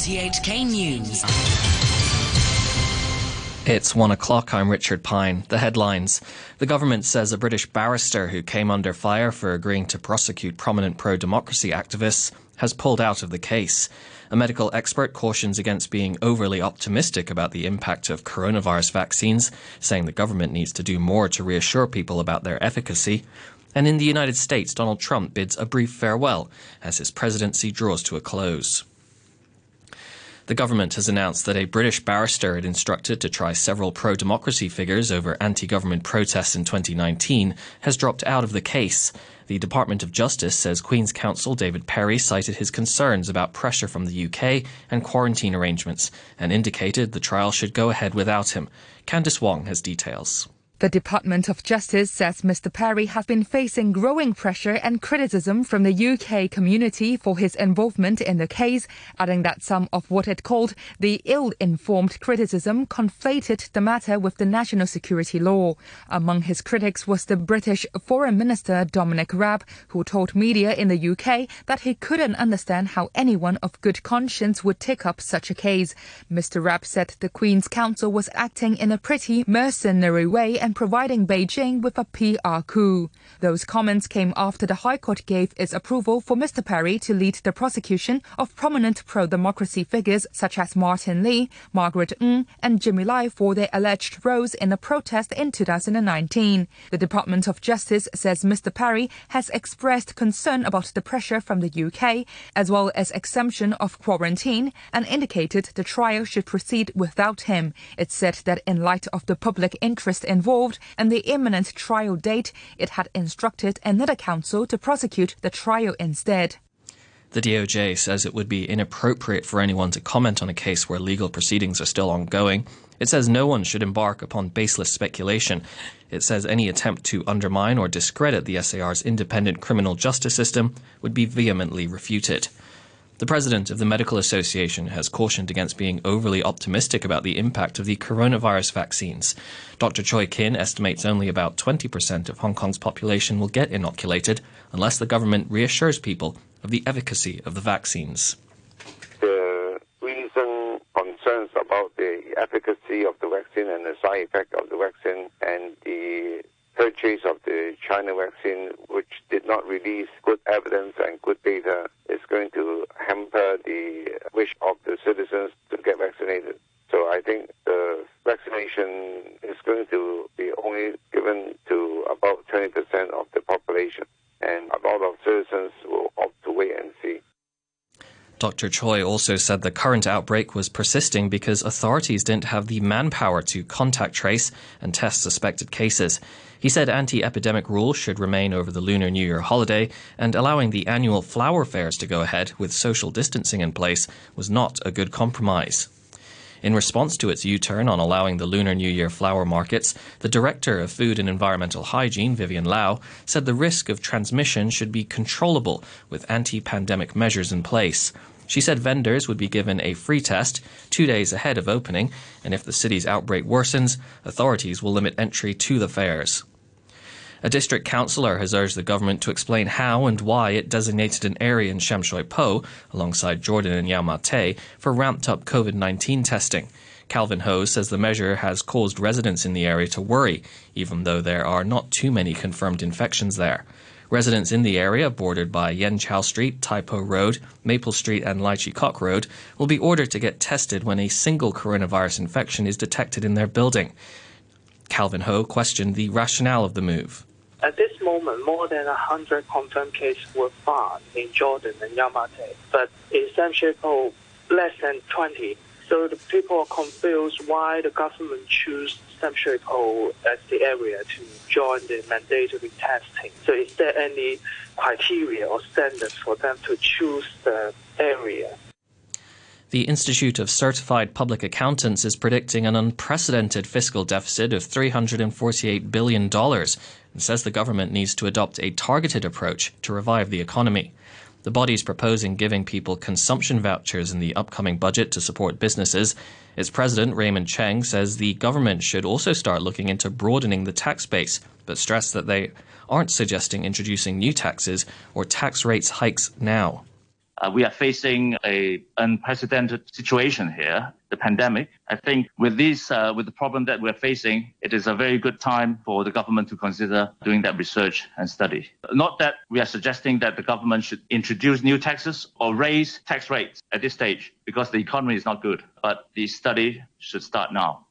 RTHK News. It's one o'clock. I'm Richard Pine. The headlines. The government says a British barrister who came under fire for agreeing to prosecute prominent pro democracy activists has pulled out of the case. A medical expert cautions against being overly optimistic about the impact of coronavirus vaccines, saying the government needs to do more to reassure people about their efficacy. And in the United States, Donald Trump bids a brief farewell as his presidency draws to a close. The government has announced that a British barrister it instructed to try several pro democracy figures over anti government protests in 2019 has dropped out of the case. The Department of Justice says Queen's Counsel David Perry cited his concerns about pressure from the UK and quarantine arrangements and indicated the trial should go ahead without him. Candice Wong has details. The Department of Justice says Mr. Perry has been facing growing pressure and criticism from the UK community for his involvement in the case, adding that some of what it called the ill informed criticism conflated the matter with the national security law. Among his critics was the British Foreign Minister Dominic Raab, who told media in the UK that he couldn't understand how anyone of good conscience would take up such a case. Mr. Raab said the Queen's Counsel was acting in a pretty mercenary way and and providing Beijing with a PR coup. Those comments came after the High Court gave its approval for Mr. Perry to lead the prosecution of prominent pro-democracy figures such as Martin Lee, Margaret Ng, and Jimmy Lai for their alleged roles in the protest in 2019. The Department of Justice says Mr. Perry has expressed concern about the pressure from the UK, as well as exemption of quarantine, and indicated the trial should proceed without him. It said that in light of the public interest involved, involved and the imminent trial date, it had instructed another counsel to prosecute the trial instead. The DOJ says it would be inappropriate for anyone to comment on a case where legal proceedings are still ongoing. It says no one should embark upon baseless speculation. It says any attempt to undermine or discredit the SAR's independent criminal justice system would be vehemently refuted. The president of the Medical Association has cautioned against being overly optimistic about the impact of the coronavirus vaccines. Dr. Choi Kin estimates only about 20% of Hong Kong's population will get inoculated unless the government reassures people of the efficacy of the vaccines. The reason concerns about the efficacy of the vaccine and the side effect of the vaccine and the purchase of the China vaccine, which did not release good evidence and good data, is going to hamper the wish of the citizens to get vaccinated. So I think the vaccination is going to be only given to about 20% of the population. And a lot of citizens will opt to wait and see. Dr. Choi also said the current outbreak was persisting because authorities didn't have the manpower to contact trace and test suspected cases. He said anti epidemic rules should remain over the Lunar New Year holiday, and allowing the annual flower fairs to go ahead with social distancing in place was not a good compromise. In response to its U turn on allowing the Lunar New Year flower markets, the Director of Food and Environmental Hygiene, Vivian Lau, said the risk of transmission should be controllable with anti pandemic measures in place. She said vendors would be given a free test two days ahead of opening, and if the city's outbreak worsens, authorities will limit entry to the fairs. A district councillor has urged the government to explain how and why it designated an area in Sham Shui Po, alongside Jordan and Yau Ma Tei, for ramped up COVID 19 testing. Calvin Ho says the measure has caused residents in the area to worry, even though there are not too many confirmed infections there. Residents in the area, bordered by Yen Chow Street, Tai Po Road, Maple Street, and Lai Chi Kok Road, will be ordered to get tested when a single coronavirus infection is detected in their building. Calvin Ho questioned the rationale of the move. At this moment, more than 100 confirmed cases were found in Jordan and Yau Ma Tei, but Shui less than 20. So the people are confused why the government choose Sham Shui as the area to join the mandatory testing. So is there any criteria or standards for them to choose the area? The Institute of Certified Public Accountants is predicting an unprecedented fiscal deficit of $348 billion and says the government needs to adopt a targeted approach to revive the economy. The body is proposing giving people consumption vouchers in the upcoming budget to support businesses. Its president, Raymond Cheng, says the government should also start looking into broadening the tax base, but stressed that they aren't suggesting introducing new taxes or tax rates hikes now. Uh, we are facing a unprecedented situation here, the pandemic. I think with this, uh, with the problem that we're facing, it is a very good time for the government to consider doing that research and study. Not that we are suggesting that the government should introduce new taxes or raise tax rates at this stage, because the economy is not good. But the study should start now.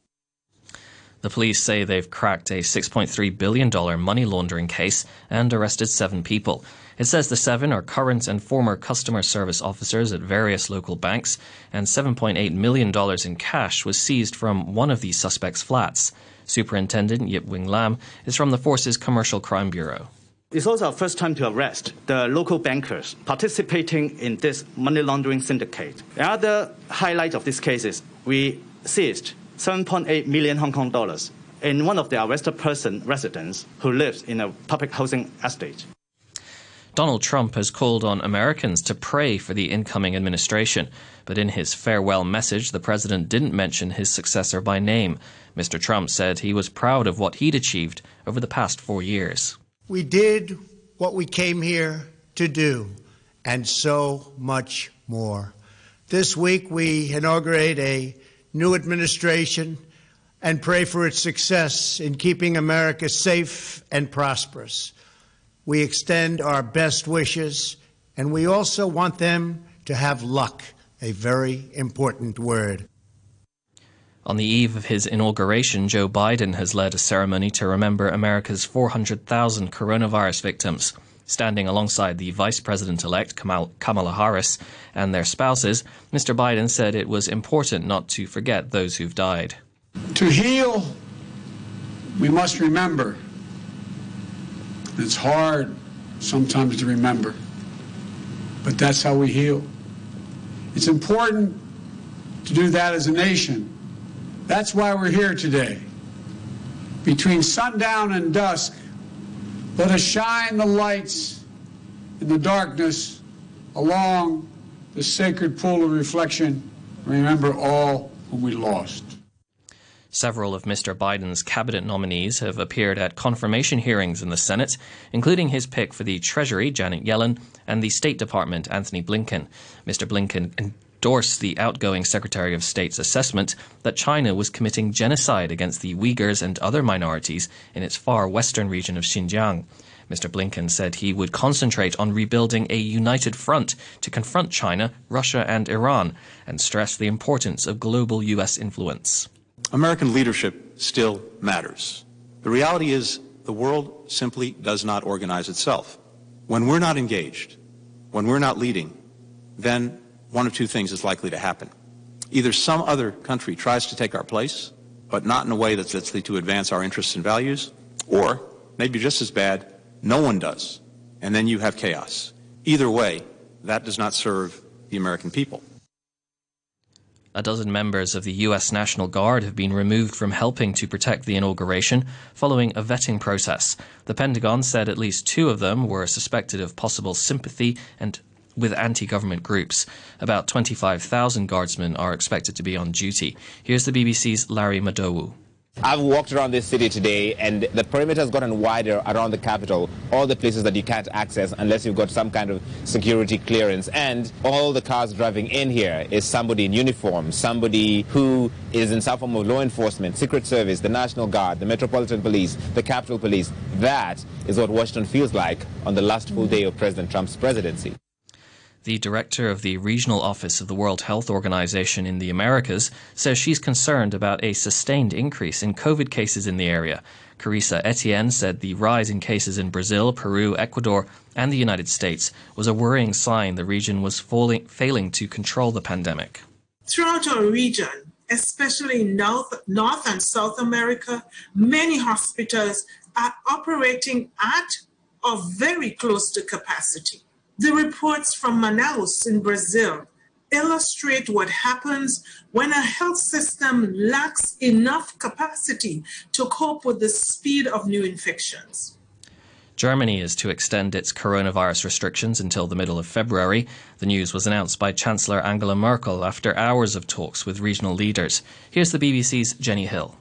The police say they've cracked a $6.3 billion money laundering case and arrested seven people. It says the seven are current and former customer service officers at various local banks, and $7.8 million in cash was seized from one of these suspects' flats. Superintendent Yip Wing Lam is from the Force's Commercial Crime Bureau. It's also our first time to arrest the local bankers participating in this money laundering syndicate. The other highlight of this case is we seized 7.8 million Hong Kong dollars in one of the arrested person residents who lives in a public housing estate. Donald Trump has called on Americans to pray for the incoming administration, but in his farewell message, the president didn't mention his successor by name. Mr. Trump said he was proud of what he'd achieved over the past four years. We did what we came here to do, and so much more. This week, we inaugurate a new administration and pray for its success in keeping America safe and prosperous. We extend our best wishes, and we also want them to have luck, a very important word. On the eve of his inauguration, Joe Biden has led a ceremony to remember America's 400,000 coronavirus victims. Standing alongside the Vice President elect Kamala Harris and their spouses, Mr. Biden said it was important not to forget those who've died. To heal, we must remember. It's hard sometimes to remember, but that's how we heal. It's important to do that as a nation. That's why we're here today. Between sundown and dusk, let us shine the lights in the darkness along the sacred pool of reflection. Remember all whom we lost. Several of Mr. Biden's cabinet nominees have appeared at confirmation hearings in the Senate, including his pick for the Treasury, Janet Yellen, and the State Department, Antony Blinken. Mr. Blinken endorsed the outgoing Secretary of State's assessment that China was committing genocide against the Uyghurs and other minorities in its far western region of Xinjiang. Mr. Blinken said he would concentrate on rebuilding a united front to confront China, Russia, and Iran, and stress the importance of global U.S. influence. American leadership still matters. The reality is, the world simply does not organize itself. When we're not engaged, when we're not leading, then one of two things is likely to happen. Either some other country tries to take our place, but not in a way that's likely to advance our interests and values, or, maybe just as bad, no one does. And then you have chaos. Either way, that does not serve the American people. A dozen members of the U.S. National Guard have been removed from helping to protect the inauguration following a vetting process. The Pentagon said at least two of them were suspected of possible sympathy and with anti government groups. About 25,000 guardsmen are expected to be on duty. Here's the BBC's Larry Madowo. I've walked around this city today and the perimeter has gotten wider around the capital, all the places that you can't access unless you've got some kind of security clearance. And all the cars driving in here is somebody in uniform, somebody who is in some form of law enforcement, Secret Service, the National Guard, the Metropolitan Police, the Capitol Police. That is what Washington feels like on the last full day of President Trump's presidency. The director of the regional office of the World Health Organization in the Americas says she's concerned about a sustained increase in COVID cases in the area. Carissa Etienne said the rise in cases in Brazil, Peru, Ecuador, and the United States was a worrying sign the region was falling, failing to control the pandemic. Throughout our region, especially in North, North and South America, many hospitals are operating at or very close to capacity. The reports from Manaus in Brazil illustrate what happens when a health system lacks enough capacity to cope with the speed of new infections. Germany is to extend its coronavirus restrictions until the middle of February. The news was announced by Chancellor Angela Merkel after hours of talks with regional leaders. Here's the BBC's Jenny Hill.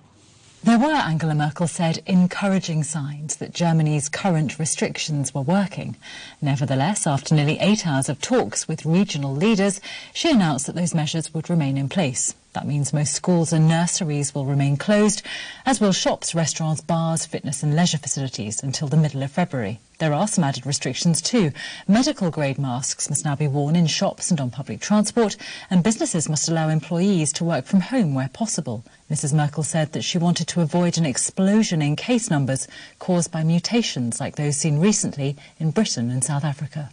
There were, Angela Merkel said, encouraging signs that Germany's current restrictions were working. Nevertheless, after nearly eight hours of talks with regional leaders, she announced that those measures would remain in place. That means most schools and nurseries will remain closed, as will shops, restaurants, bars, fitness and leisure facilities until the middle of February. There are some added restrictions too. Medical grade masks must now be worn in shops and on public transport, and businesses must allow employees to work from home where possible. Mrs. Merkel said that she wanted to avoid an explosion in case numbers caused by mutations like those seen recently in Britain and South Africa.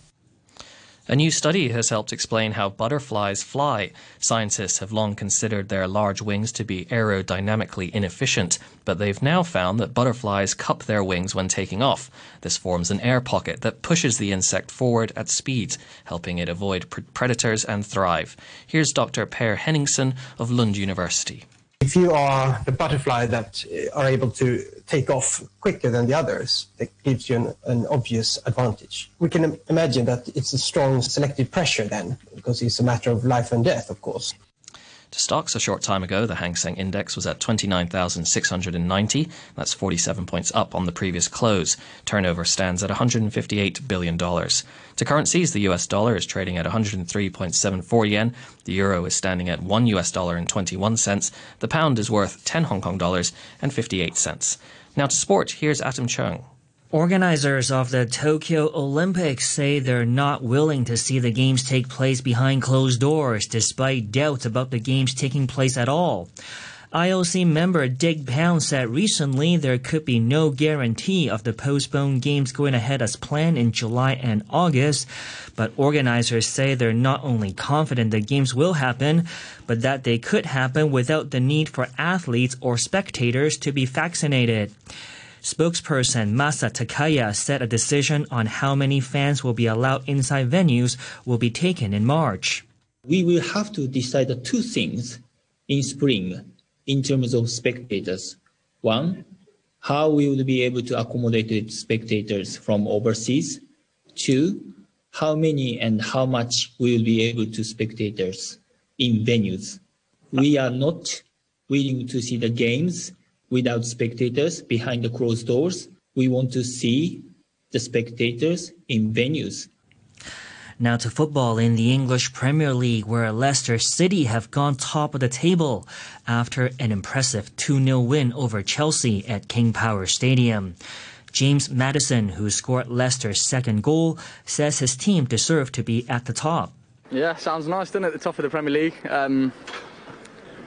A new study has helped explain how butterflies fly. Scientists have long considered their large wings to be aerodynamically inefficient, but they've now found that butterflies cup their wings when taking off. This forms an air pocket that pushes the insect forward at speed, helping it avoid predators and thrive. Here's Dr. Per Henningsson of Lund University. If you are the butterfly that uh, are able to take off quicker than the others, that gives you an, an, obvious advantage. We can imagine that it's a strong selective pressure then, because it's a matter of life and death, of course. To stocks a short time ago, the Hang Seng Index was at 29,690. That's 47 points up on the previous close. Turnover stands at $158 billion. To currencies, the US dollar is trading at 103.74 yen. The euro is standing at 1 US dollar and 21 cents. The pound is worth 10 Hong Kong dollars and 58 cents. Now to sport, here's Atom Chung. Organizers of the Tokyo Olympics say they're not willing to see the games take place behind closed doors, despite doubts about the games taking place at all. IOC member Dick Pound said recently there could be no guarantee of the postponed games going ahead as planned in July and August, but organizers say they're not only confident the games will happen, but that they could happen without the need for athletes or spectators to be vaccinated. Spokesperson Masa Takaya said a decision on how many fans will be allowed inside venues will be taken in March. We will have to decide two things in spring in terms of spectators. One, how we will be able to accommodate spectators from overseas. Two, how many and how much we will be able to spectators in venues. We are not willing to see the games without spectators behind the closed doors. We want to see the spectators in venues. Now to football in the English Premier League, where Leicester City have gone top of the table after an impressive 2 0 win over Chelsea at King Power Stadium. James Maddison, who scored Leicester's second goal, says his team deserved to be at the top. Yeah, sounds nice, doesn't it? At the top of the Premier League. Um,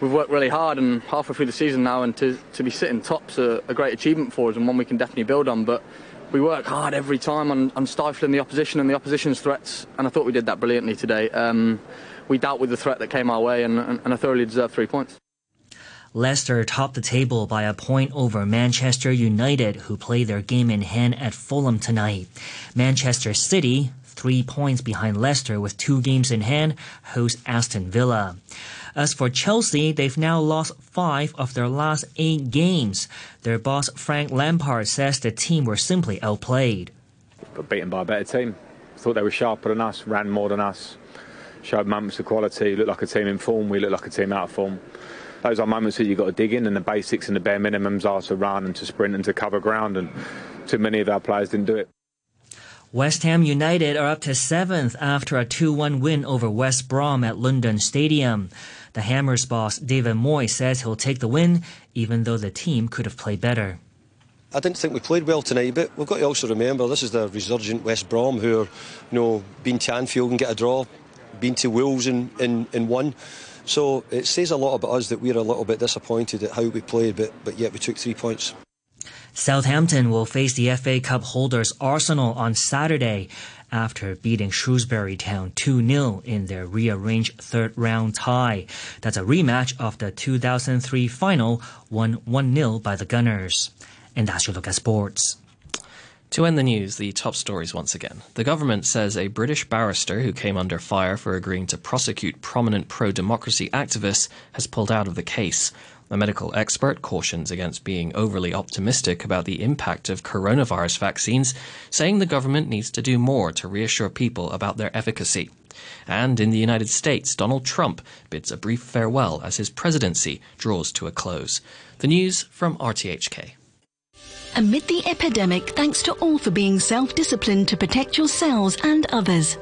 we've worked really hard and halfway through the season now, and to, to be sitting top's a, a great achievement for us and one we can definitely build on. But we work hard every time on, on stifling the opposition and the opposition's threats, and I thought we did that brilliantly today. Um, we dealt with the threat that came our way, and, and, and I thoroughly deserved three points. Leicester topped the table by a point over Manchester United, who play their game in hand at Fulham tonight. Manchester City, three points behind Leicester with two games in hand, host Aston Villa. As for Chelsea, they've now lost five of their last eight games. Their boss Frank Lampard says the team were simply outplayed. But beaten by a better team. Thought they were sharper than us, ran more than us, showed moments of quality, looked like a team in form, we looked like a team out of form. Those are moments that you've got to dig in, and the basics and the bare minimums are to run and to sprint and to cover ground, and too many of our players didn't do it. West Ham United are up to seventh after a 2 1 win over West Brom at London Stadium. The Hammers boss David Moyes says he'll take the win, even though the team could have played better. I didn't think we played well tonight, but we've got to also remember this is the resurgent West Brom who are, you know, been to Anfield and get a draw, been to Wolves and, and, and won. So it says a lot about us that we're a little bit disappointed at how we played, but, but yet we took three points. Southampton will face the FA Cup holders Arsenal on Saturday after beating Shrewsbury Town 2 0 in their rearranged third round tie. That's a rematch of the 2003 final, won 1 0 by the Gunners. And that's your look at sports. To end the news, the top stories once again. The government says a British barrister who came under fire for agreeing to prosecute prominent pro democracy activists has pulled out of the case. A medical expert cautions against being overly optimistic about the impact of coronavirus vaccines, saying the government needs to do more to reassure people about their efficacy. And in the United States, Donald Trump bids a brief farewell as his presidency draws to a close. The news from RTHK. Amid the epidemic, thanks to all for being self disciplined to protect yourselves and others.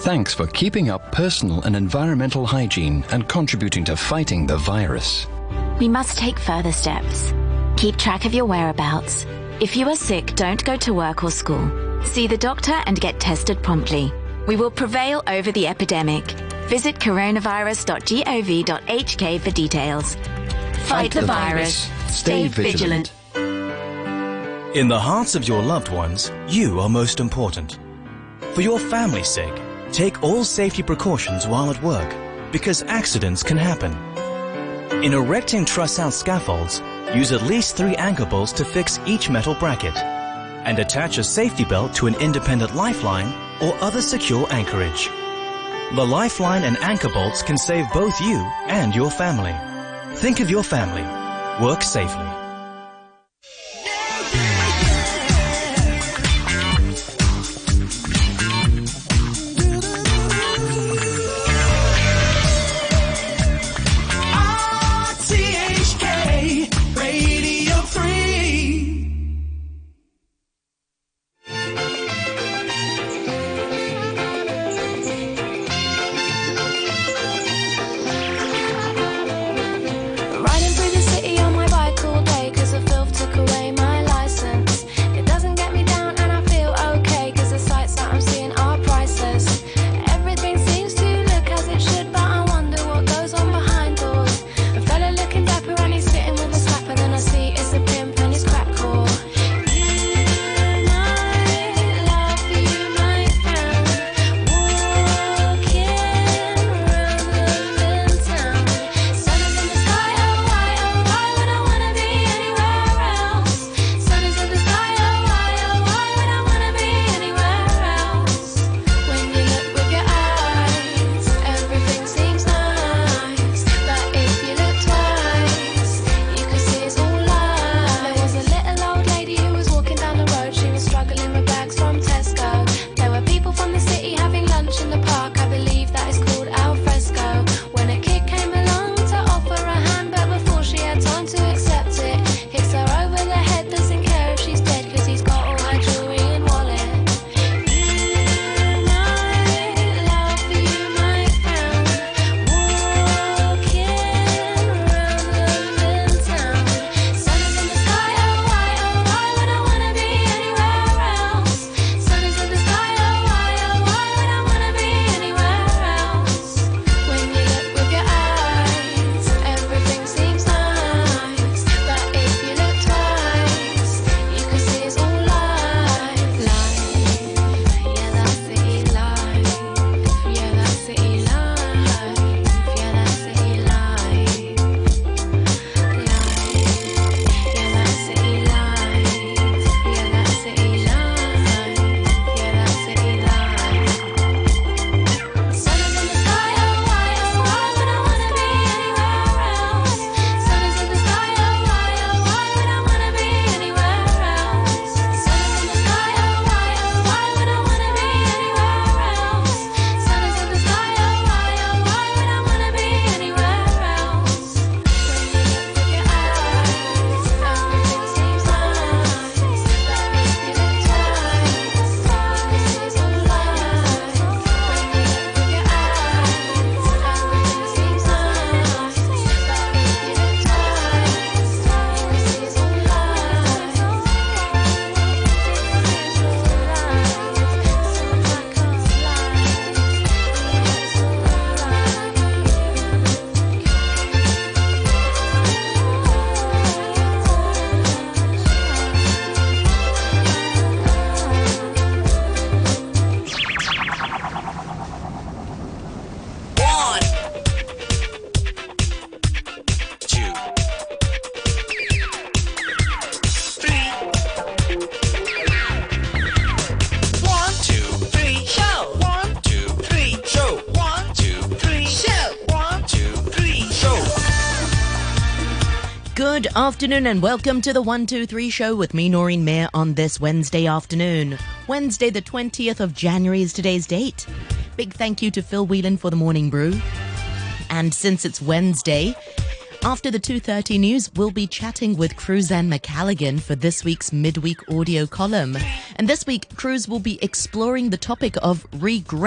Thanks for keeping up personal and environmental hygiene and contributing to fighting the virus. We must take further steps. Keep track of your whereabouts. If you are sick, don't go to work or school. See the doctor and get tested promptly. We will prevail over the epidemic. Visit coronavirus.gov.hk for details. Fight, Fight the, the virus. virus. Stay, Stay vigilant. vigilant. In the hearts of your loved ones, you are most important. For your family's sake, take all safety precautions while at work, because accidents can happen. In erecting truss-out scaffolds, use at least three anchor bolts to fix each metal bracket, and attach a safety belt to an independent lifeline or other secure anchorage. The lifeline and anchor bolts can save both you and your family. Think of your family. Work safely. Afternoon and welcome to the 123 show with me, Noreen Mayer, on this Wednesday afternoon. Wednesday, the 20th of January is today's date. Big thank you to Phil Whelan for the morning brew. And since it's Wednesday, after the 2.30 news, we'll be chatting with Cruzanne McCalligan for this week's midweek audio column. And this week, Cruz will be exploring the topic of regret.